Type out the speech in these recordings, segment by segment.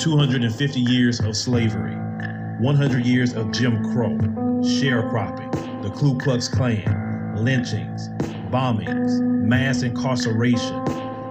250 years of slavery, 100 years of Jim Crow, sharecropping, the Ku Klux Klan, lynchings, bombings, mass incarceration,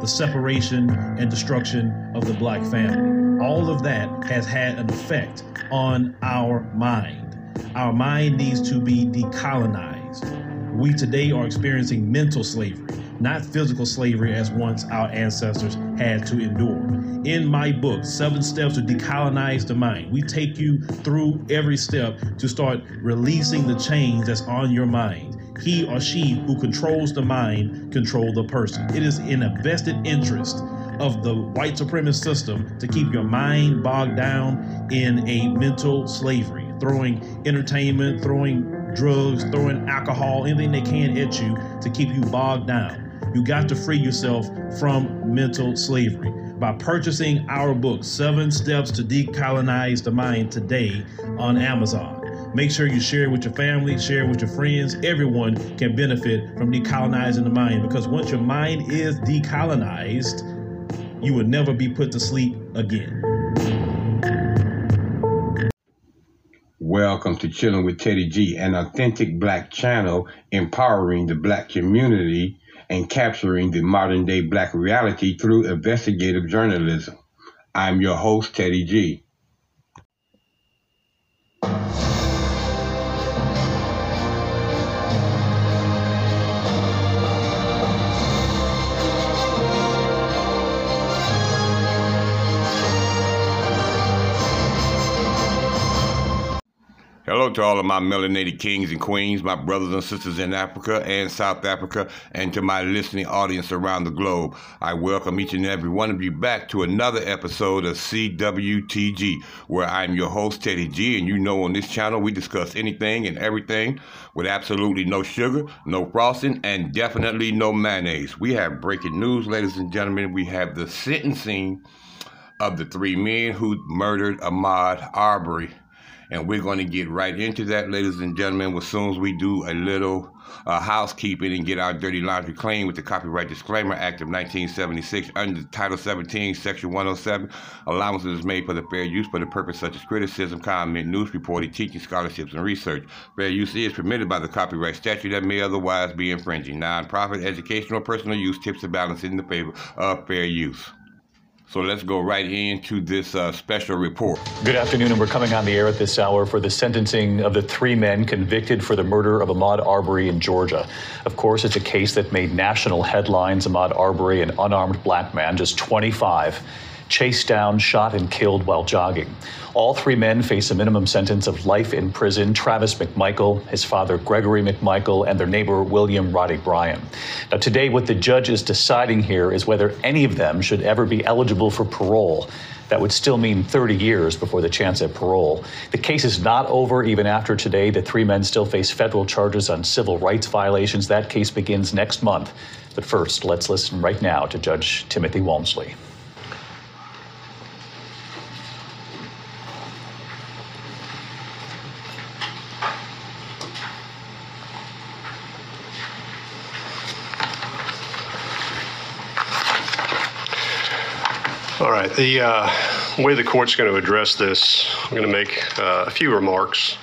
the separation and destruction of the black family. All of that has had an effect on our mind. Our mind needs to be decolonized. We today are experiencing mental slavery, not physical slavery as once our ancestors had to endure. In my book, Seven Steps to Decolonize the Mind, we take you through every step to start releasing the chains that's on your mind he or she who controls the mind control the person. It is in a vested interest of the white supremacist system to keep your mind bogged down in a mental slavery, throwing entertainment, throwing drugs, throwing alcohol, anything they can at you to keep you bogged down. You got to free yourself from mental slavery by purchasing our book, Seven Steps to Decolonize the Mind, today on Amazon. Make sure you share it with your family, share it with your friends. Everyone can benefit from decolonizing the mind because once your mind is decolonized, you will never be put to sleep again. Welcome to Chilling with Teddy G, an authentic black channel empowering the black community and capturing the modern day black reality through investigative journalism. I'm your host, Teddy G. To all of my melanated kings and queens, my brothers and sisters in Africa and South Africa, and to my listening audience around the globe. I welcome each and every one of you back to another episode of CWTG, where I'm your host, Teddy G, and you know on this channel we discuss anything and everything with absolutely no sugar, no frosting, and definitely no mayonnaise. We have breaking news, ladies and gentlemen. We have the sentencing of the three men who murdered Ahmaud Arbery and we're going to get right into that, ladies and gentlemen, as soon as we do a little uh, housekeeping and get our dirty laundry clean with the Copyright Disclaimer Act of 1976 under Title 17, Section 107. Allowances made for the fair use for the purpose such as criticism, comment, news reporting, teaching, scholarships, and research. Fair use is permitted by the copyright statute that may otherwise be infringing. Non-profit, educational, personal use tips the balance in the favor of fair use. So let's go right into this uh, special report. Good afternoon, and we're coming on the air at this hour for the sentencing of the three men convicted for the murder of Ahmaud Arbery in Georgia. Of course, it's a case that made national headlines. Ahmaud Arbery, an unarmed black man, just 25 chased down, shot, and killed while jogging. All three men face a minimum sentence of life in prison. Travis McMichael, his father Gregory McMichael, and their neighbor William Roddie Bryan. Now, today, what the judge is deciding here is whether any of them should ever be eligible for parole. That would still mean 30 years before the chance at parole. The case is not over even after today. The three men still face federal charges on civil rights violations. That case begins next month. But first, let's listen right now to Judge Timothy Walmsley. All right. The uh, way the court's going to address this, I'm going to make uh, a few remarks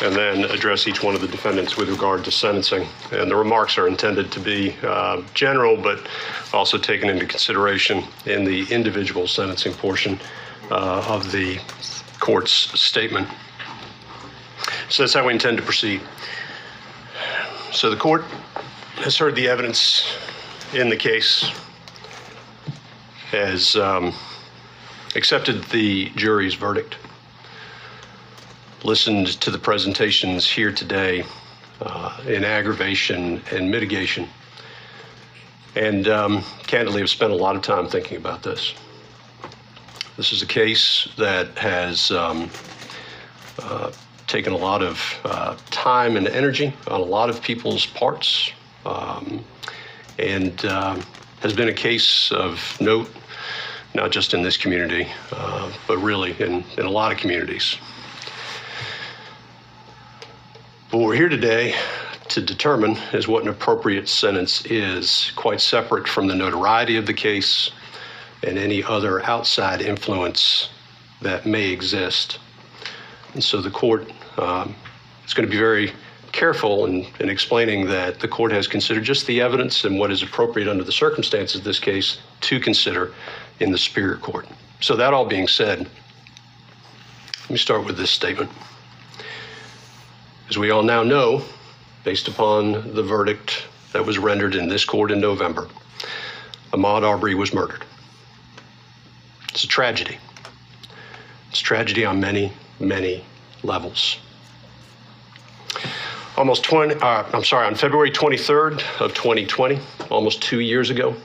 and then address each one of the defendants with regard to sentencing. And the remarks are intended to be uh, general, but also taken into consideration in the individual sentencing portion uh, of the court's statement. So that's how we intend to proceed. So the court has heard the evidence in the case has um, accepted the jury's verdict, listened to the presentations here today uh, in aggravation and mitigation, and um, candidly have spent a lot of time thinking about this. This is a case that has um, uh, taken a lot of uh, time and energy on a lot of people's parts. Um, and uh, has been a case of note, not just in this community, uh, but really in, in a lot of communities. What we're here today to determine is what an appropriate sentence is, quite separate from the notoriety of the case, and any other outside influence that may exist. And so the court um, is going to be very careful in, in explaining that the court has considered just the evidence and what is appropriate under the circumstances of this case to consider in the Superior Court. So, that all being said, let me start with this statement. As we all now know, based upon the verdict that was rendered in this court in November, Ahmaud Arbery was murdered. It's a tragedy. It's a tragedy on many, many levels. Almost 20, uh, I'm sorry, on February 23rd of 2020, almost two years ago,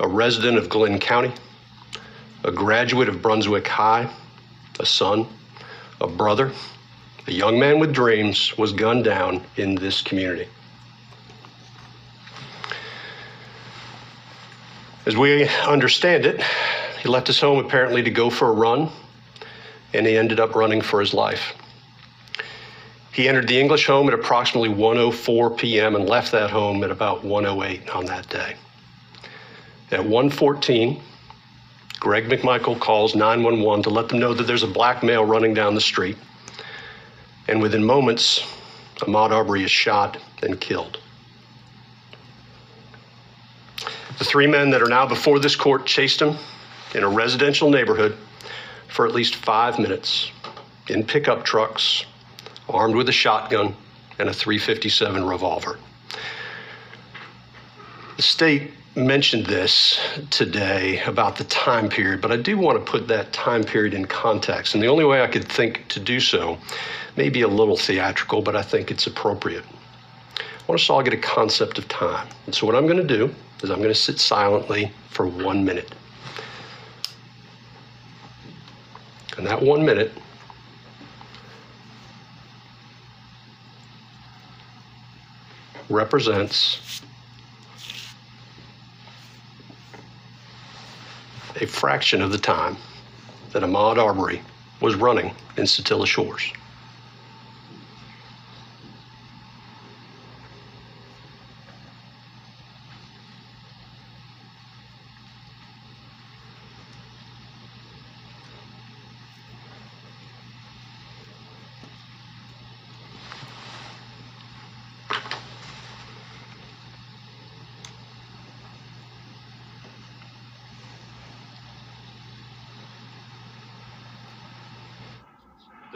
a resident of Glynn County, a graduate of Brunswick High, a son, a brother, a young man with dreams was gunned down in this community. As we understand it, he left his home apparently to go for a run, and he ended up running for his life. He entered the English home at approximately 1:04 p.m. and left that home at about 1:08 on that day. At 1:14, Greg McMichael calls 911 to let them know that there's a black male running down the street. And within moments, Ahmaud Arbery is shot and killed. The three men that are now before this court chased him in a residential neighborhood for at least five minutes in pickup trucks armed with a shotgun and a 357 revolver. The state mentioned this today about the time period, but I do want to put that time period in context. And the only way I could think to do so may be a little theatrical, but I think it's appropriate. I want us all get a concept of time. And so, what I'm going to do is I'm going to sit silently for one minute. And that one minute represents a fraction of the time that Ahmaud Arbery was running in Satilla Shores.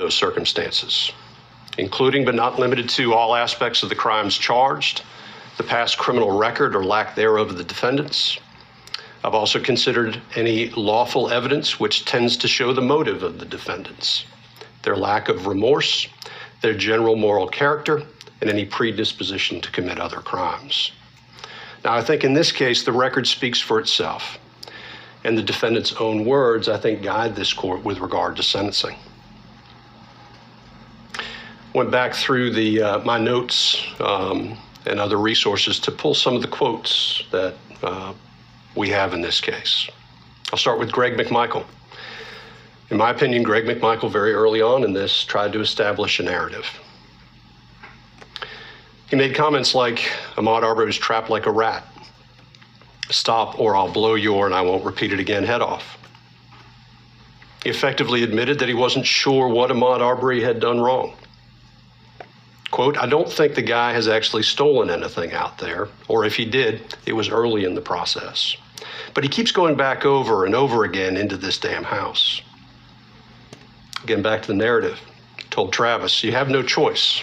Those circumstances, including but not limited to all aspects of the crimes charged, the past criminal record or lack thereof of the defendants. I've also considered any lawful evidence which tends to show the motive of the defendants, their lack of remorse, their general moral character, and any predisposition to commit other crimes. Now, I think in this case, the record speaks for itself, and the defendant's own words, I think, guide this court with regard to sentencing went back through the uh, my notes um, and other resources to pull some of the quotes that uh, we have in this case. I'll start with Greg McMichael. In my opinion, Greg McMichael, very early on in this, tried to establish a narrative. He made comments like, Ahmaud Arbery was trapped like a rat. Stop or I'll blow your, and I won't repeat it again, head off. He effectively admitted that he wasn't sure what Ahmaud Arbery had done wrong. Quote, I don't think the guy has actually stolen anything out there, or if he did, it was early in the process. But he keeps going back over and over again into this damn house. Again, back to the narrative. Told Travis, you have no choice.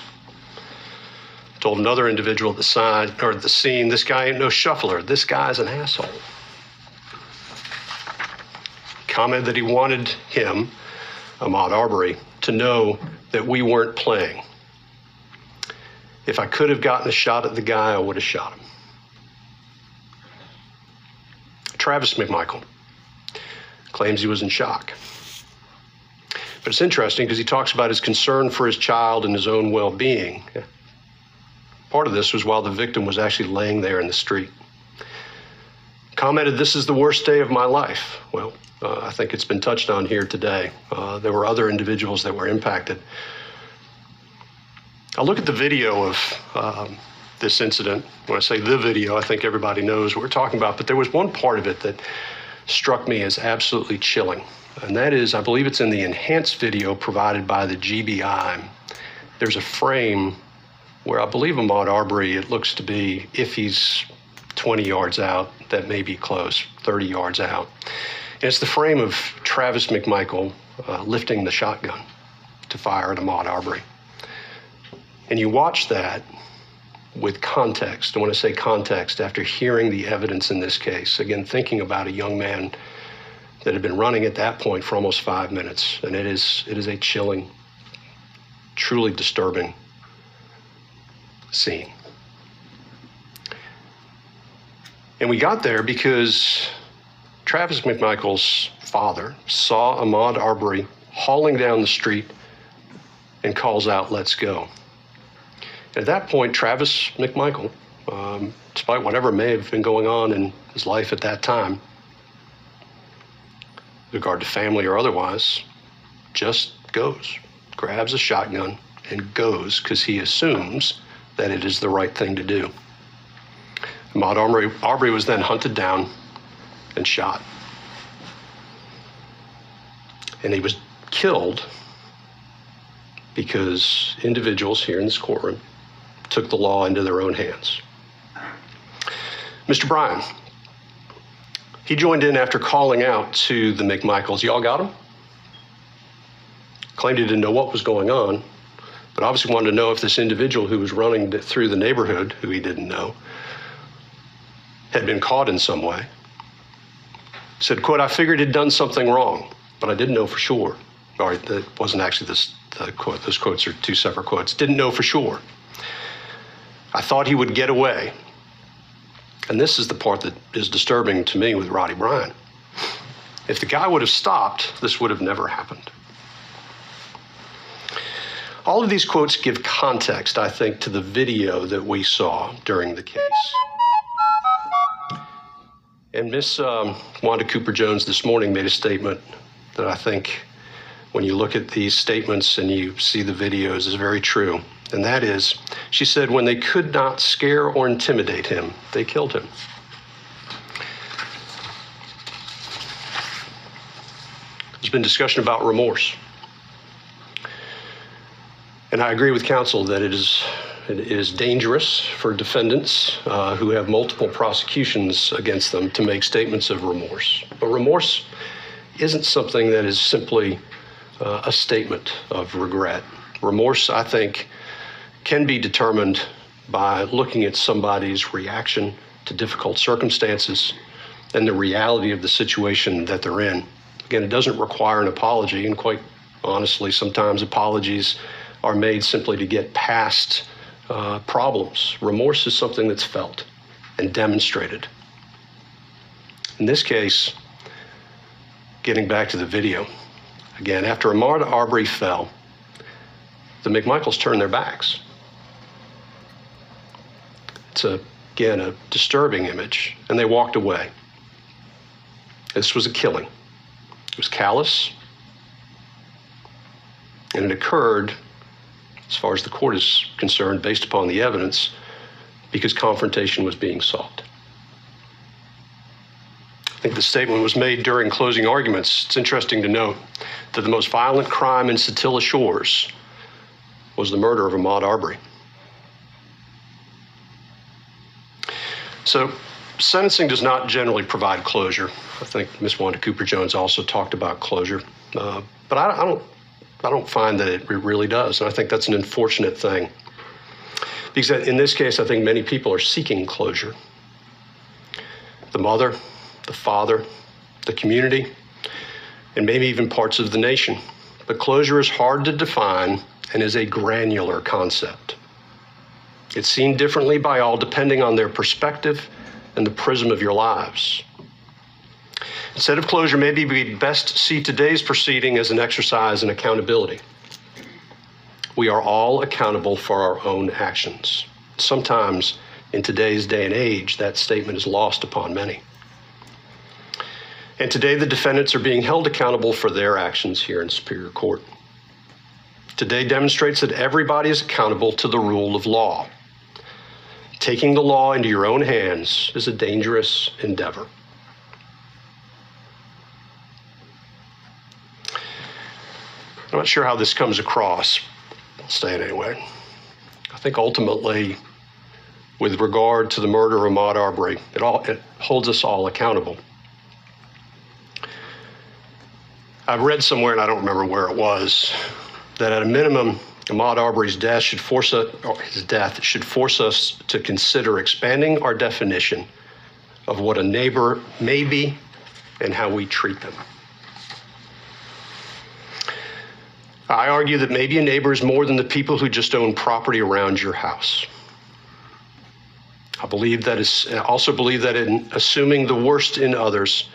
Told another individual at the side or at the scene, this guy ain't no shuffler. This guy's an asshole. Commented that he wanted him, Ahmaud Arbery, to know that we weren't playing if I could have gotten a shot at the guy, I would have shot him. Travis McMichael claims he was in shock. But it's interesting because he talks about his concern for his child and his own well being. Part of this was while the victim was actually laying there in the street. Commented, This is the worst day of my life. Well, uh, I think it's been touched on here today. Uh, there were other individuals that were impacted I'll look at the video of um, this incident. When I say the video, I think everybody knows what we're talking about. But there was one part of it that struck me as absolutely chilling. And that is, I believe it's in the enhanced video provided by the GBI. There's a frame where I believe Ahmaud Arbery, it looks to be, if he's 20 yards out, that may be close, 30 yards out. And it's the frame of Travis McMichael uh, lifting the shotgun to fire at Ahmaud Arbery. And you watch that with context. I want to say context, after hearing the evidence in this case, again, thinking about a young man that had been running at that point for almost five minutes, and it is, it is a chilling, truly disturbing scene. And we got there because Travis McMichael's father saw Ahmaud Arbery hauling down the street and calls out, Let's go. At that point, Travis McMichael, um, despite whatever may have been going on in his life at that time, regard to family or otherwise, just goes, grabs a shotgun, and goes because he assumes that it is the right thing to do. Ahmaud Arbery, Arbery was then hunted down and shot. And he was killed because individuals here in this courtroom took the law into their own hands. Mr. Bryan, he joined in after calling out to the McMichaels. Y'all got him? Claimed he didn't know what was going on, but obviously wanted to know if this individual who was running through the neighborhood, who he didn't know, had been caught in some way. Said, quote, I figured he'd done something wrong, but I didn't know for sure. All right, that wasn't actually this the quote. Those quotes are two separate quotes. Didn't know for sure. I thought he would get away. And this is the part that is disturbing to me with Roddie Bryan. If the guy would have stopped, this would have never happened. All of these quotes give context, I think, to the video that we saw during the case. And Miss um, Wanda Cooper Jones this morning made a statement that I think, when you look at these statements and you see the videos, is very true. And that is, she said, when they could not scare or intimidate him, they killed him. There's been discussion about remorse. And I agree with counsel that it is, it is dangerous for defendants uh, who have multiple prosecutions against them to make statements of remorse. But remorse isn't something that is simply uh, a statement of regret. Remorse, I think, can be determined by looking at somebody's reaction to difficult circumstances and the reality of the situation that they're in. Again, it doesn't require an apology, and quite honestly, sometimes apologies are made simply to get past uh, problems. Remorse is something that's felt and demonstrated. In this case, getting back to the video, again, after Ahmaud Arbery fell, the McMichaels turned their backs. A, again a disturbing image, and they walked away. This was a killing. It was callous, and it occurred, as far as the court is concerned, based upon the evidence, because confrontation was being sought. I think the statement was made during closing arguments. It's interesting to note that the most violent crime in Satilla Shores was the murder of Ahmaud Arbery. So, sentencing does not generally provide closure. I think Ms. Wanda Cooper Jones also talked about closure, uh, but I, I, don't. I don't find that it really does, and I think that's an unfortunate thing. Because in this case, I think many people are seeking closure. The mother, the father, the community, and maybe even parts of the nation. But closure is hard to define and is a granular concept. It's seen differently by all depending on their perspective and the prism of your lives. Instead of closure, maybe we best see today's proceeding as an exercise in accountability. We are all accountable for our own actions. Sometimes, in today's day and age, that statement is lost upon many. And today, the defendants are being held accountable for their actions here in Superior Court. Today demonstrates that everybody is accountable to the rule of law. Taking the law into your own hands is a dangerous endeavor. I'm not sure how this comes across. I'll say it anyway. I think ultimately, with regard to the murder of Maud Arbery, it, all, it holds us all accountable. I've read somewhere, and I don't remember where it was, that at a minimum, Ahmaud Arbery's death should force us, oh, his death should force us to consider expanding our definition of what a neighbor may be and how we treat them. I argue that maybe a neighbor is more than the people who just own property around your house. I believe that is, I also believe that in assuming the worst in others,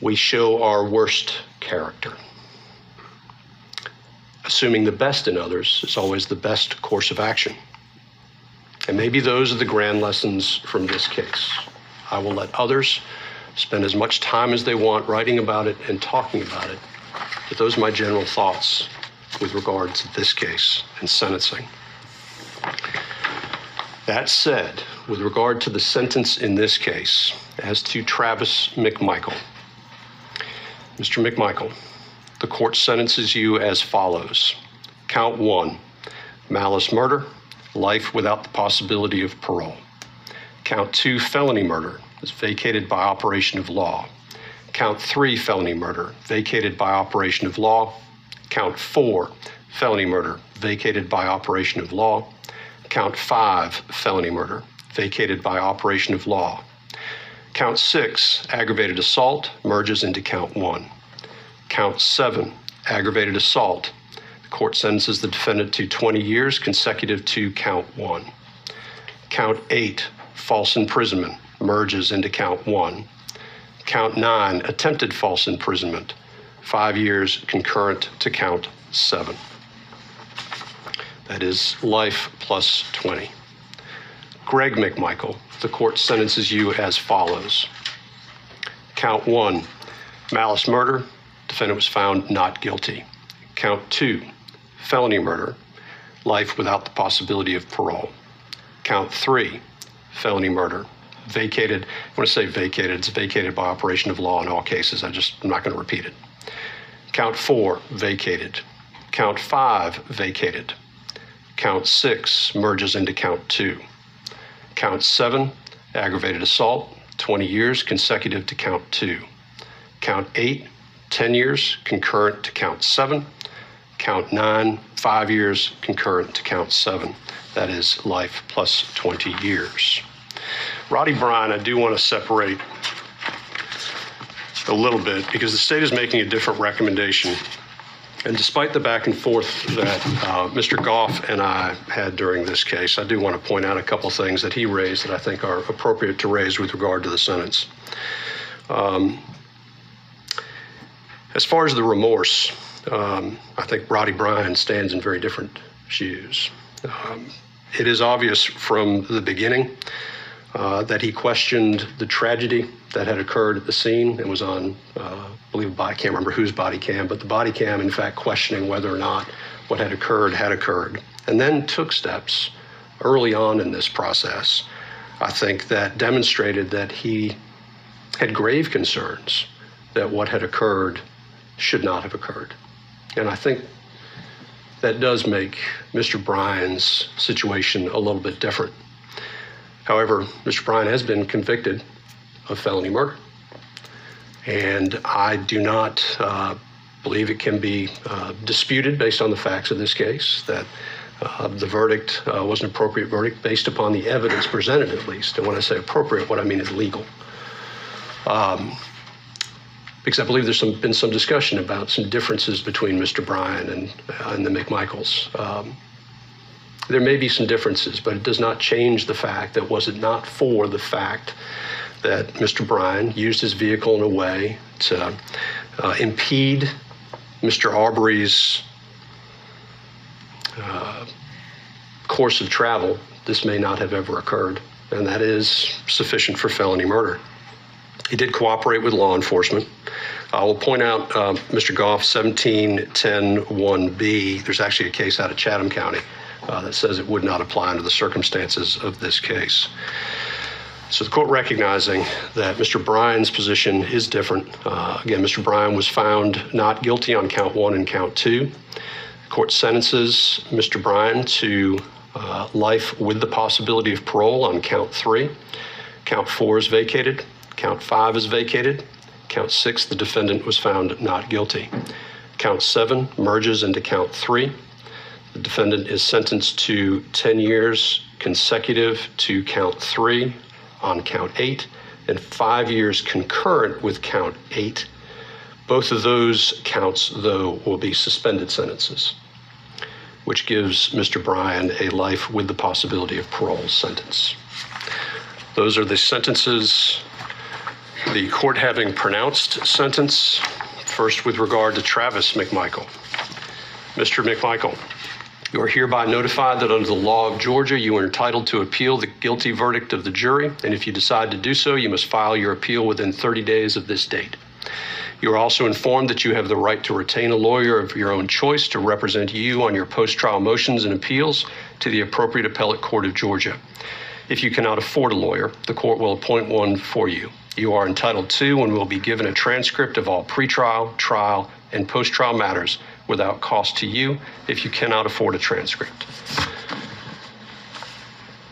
we show our worst character. Assuming the best in others is always the best course of action. And maybe those are the grand lessons from this case. I will let others spend as much time as they want writing about it and talking about it. But those are my general thoughts with regard to this case and sentencing. That said, with regard to the sentence in this case, as to Travis McMichael, Mr. McMichael, the court sentences you as follows Count one, malice murder, life without the possibility of parole. Count two, felony murder, is vacated by operation of law. Count three, felony murder, vacated by operation of law. Count four, felony murder, vacated by operation of law. Count five, felony murder, vacated by operation of law. Count six, aggravated assault, merges into count one. Count seven, aggravated assault. The court sentences the defendant to 20 years consecutive to count one. Count eight, false imprisonment, merges into count one. Count nine, attempted false imprisonment, five years concurrent to count seven. That is life plus 20. Greg McMichael, the court sentences you as follows Count one, malice murder, defendant was found not guilty. Count two, felony murder, life without the possibility of parole. Count three, felony murder, vacated. When to say vacated, it's vacated by operation of law in all cases. I just, I'm not going to repeat it. Count four, vacated. Count five, vacated. Count six merges into count two. Count seven, aggravated assault, 20 years consecutive to count two. Count eight, 10 years concurrent to count seven. Count nine, five years concurrent to count seven. That is life plus 20 years. Roddie Bryan, I do want to separate a little bit because the state is making a different recommendation. And despite the back and forth that uh, Mr. Gough and I had during this case, I do want to point out a couple things that he raised that I think are appropriate to raise with regard to the sentence. Um, as far as the remorse, um, I think Roddie Bryan stands in very different shoes. Um, it is obvious from the beginning uh, that he questioned the tragedy that had occurred at the scene. It was on, uh, I believe. I remember whose body cam, but the body cam, in fact, questioning whether or not what had occurred had occurred, and then took steps early on in this process. I think that demonstrated that he had grave concerns that what had occurred should not have occurred. And I think that does make Mr. Bryan's situation a little bit different. However, Mr. Bryan has been convicted of felony murder. And I do not uh, believe it can be uh, disputed based on the facts of this case that uh, the verdict uh, was an appropriate verdict based upon the evidence presented, at least. And when I say appropriate, what I mean is legal. Um, because I believe there's some, been some discussion about some differences between Mr. Bryan and, and the McMichaels. Um, there may be some differences, but it does not change the fact that was it not for the fact that Mr. Bryan used his vehicle in a way to uh, impede Mr. Arbery's uh, course of travel, this may not have ever occurred, and that is sufficient for felony murder. He did cooperate with law enforcement. I will point out uh, Mr. Gough 17101B. There's actually a case out of Chatham County uh, that says it would not apply under the circumstances of this case. So the court recognizing that Mr. Bryan's position is different. Uh, again, Mr. Bryan was found not guilty on count one and count two. The court sentences Mr. Bryan to uh, life with the possibility of parole on count three. Count four is vacated. Count five is vacated. Count six, the defendant was found not guilty. Count seven merges into count three. The defendant is sentenced to 10 years consecutive to count three on count eight and five years concurrent with count eight. Both of those counts, though, will be suspended sentences, which gives Mr. Bryan a life with the possibility of parole sentence. Those are the sentences, the court having pronounced sentence, first with regard to Travis McMichael. Mr. McMichael, you are hereby notified that under the law of Georgia, you are entitled to appeal the guilty verdict of the jury, and if you decide to do so, you must file your appeal within 30 days of this date. You are also informed that you have the right to retain a lawyer of your own choice to represent you on your post trial motions and appeals to the appropriate appellate court of Georgia. If you cannot afford a lawyer, the court will appoint one for you. You are entitled to and will be given a transcript of all pretrial, trial, and post trial matters without cost to you if you cannot afford a transcript.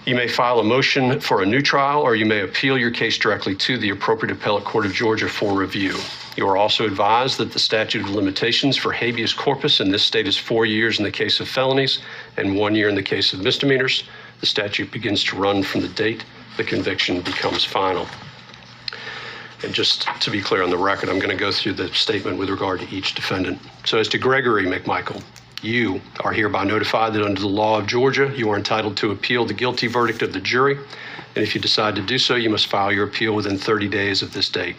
You may file a motion for a new trial or you may appeal your case directly to the appropriate appellate court of Georgia for review. You are also advised that the statute of limitations for habeas corpus in this state is four years in the case of felonies and one year in the case of misdemeanors. The statute begins to run from the date the conviction becomes final. And just to be clear on the record, I'm going to go through the statement with regard to each defendant. So, as to Gregory McMichael, you are hereby notified that under the law of Georgia, you are entitled to appeal the guilty verdict of the jury. And if you decide to do so, you must file your appeal within 30 days of this date.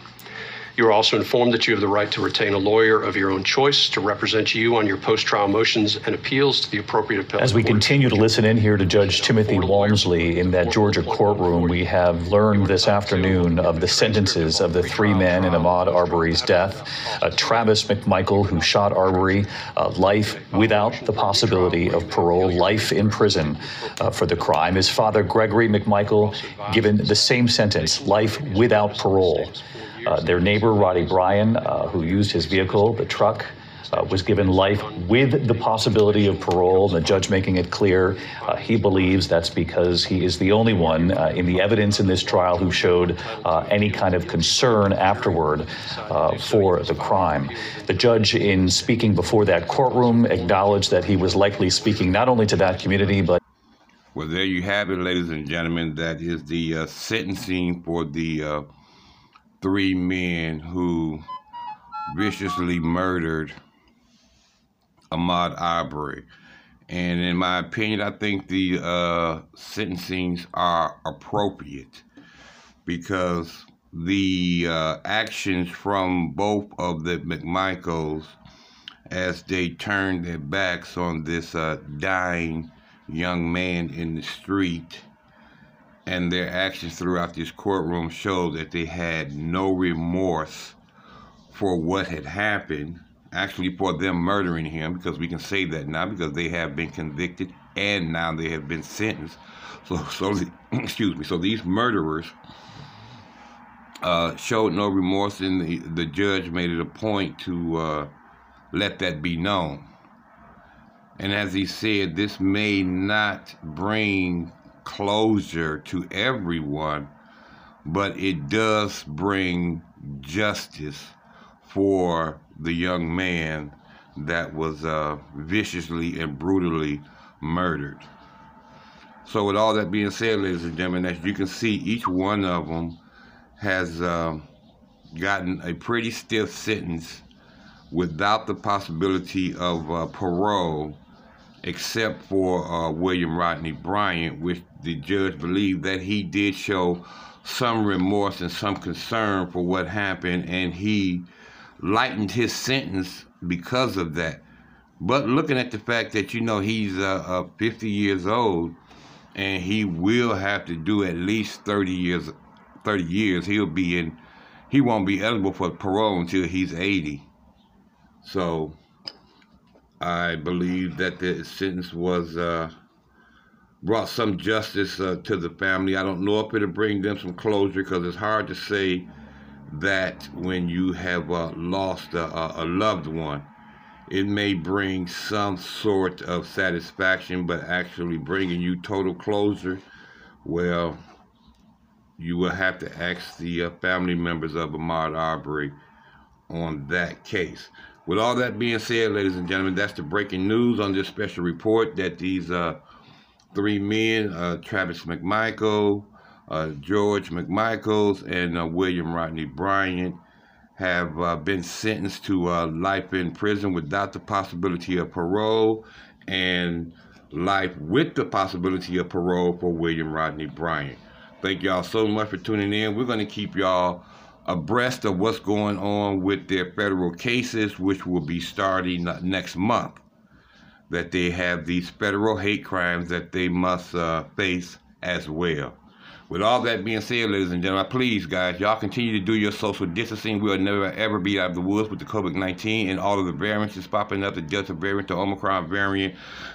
You are also informed that you have the right to retain a lawyer of your own choice to represent you on your post trial motions and appeals to the appropriate appellate As we continue to listen in here to Judge Timothy Walmsley in that Georgia courtroom, we have learned this afternoon of the sentences of the three men in Ahmaud Arbery's death. Uh, Travis McMichael, who shot Arbery, uh, life without the possibility of parole, life in prison uh, for the crime. His father, Gregory McMichael, given the same sentence, life without parole. Uh, their neighbor, Roddie Bryan, uh, who used his vehicle, the truck, uh, was given life with the possibility of parole. The judge making it clear uh, he believes that's because he is the only one uh, in the evidence in this trial who showed uh, any kind of concern afterward uh, for the crime. The judge, in speaking before that courtroom, acknowledged that he was likely speaking not only to that community, but Well, there you have it, ladies and gentlemen. That is the sentencing for the three men who viciously murdered Ahmaud Arbery. And in my opinion, I think the uh, sentencings are appropriate because the uh, actions from both of the McMichaels as they turned their backs on this uh, dying young man in the street and their actions throughout this courtroom showed that they had no remorse for what had happened, actually for them murdering him, because we can say that now because they have been convicted and now they have been sentenced. So, so excuse me. So these murderers uh, showed no remorse, and the, the judge made it a point to uh, let that be known. And as he said, this may not bring closure to everyone, but it does bring justice for the young man that was uh, viciously and brutally murdered. So, with all that being said, ladies and gentlemen, as you can see, each one of them has uh, gotten a pretty stiff sentence without the possibility of uh, parole except for uh, William Rodney Bryant, which the judge believed that he did show some remorse and some concern for what happened, and he lightened his sentence because of that. But looking at the fact that you know he's uh, uh, 50 years old, and he will have to do at least 30 years. 30 years, he'll be in. He won't be eligible for parole until he's 80. So I believe that the sentence was uh, brought some justice uh, to the family. I don't know if it'll bring them some closure because it's hard to say that when you have uh, lost a, a loved one. It may bring some sort of satisfaction, but actually bringing you total closure, well, you will have to ask the uh, family members of Ahmaud Arbery on that case. With all that being said, ladies and gentlemen, that's the breaking news on this special report that these uh, three men, uh, Travis McMichael, uh, George McMichaels, and uh, William Rodney Bryant, have uh, been sentenced to uh, life in prison without the possibility of parole and life with the possibility of parole for William Rodney Bryant. Thank y'all so much for tuning in. We're going to keep y'all abreast of what's going on with their federal cases, which will be starting next month. That they have these federal hate crimes that they must uh, face as well. With all that being said, ladies and gentlemen, please, guys, y'all continue to do your social distancing. We'll never ever be out of the woods with the COVID 19 and all of the variants is popping up the Delta variant, the Omicron variant.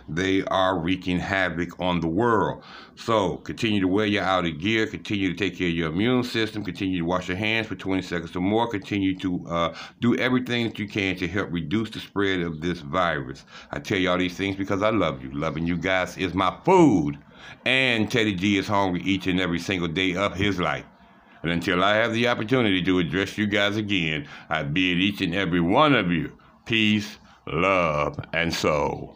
They are wreaking havoc on the world. So continue to wear your outer gear, continue to take care of your immune system, continue to wash your hands for 20 seconds or more, continue to uh, do everything that you can to help reduce the spread of this virus. I tell you all these things because I love you. Loving you guys is my food. And Teddy G is hungry each and every single day of his life. And until I have the opportunity to address you guys again, I bid each and every one of you peace, love, and soul.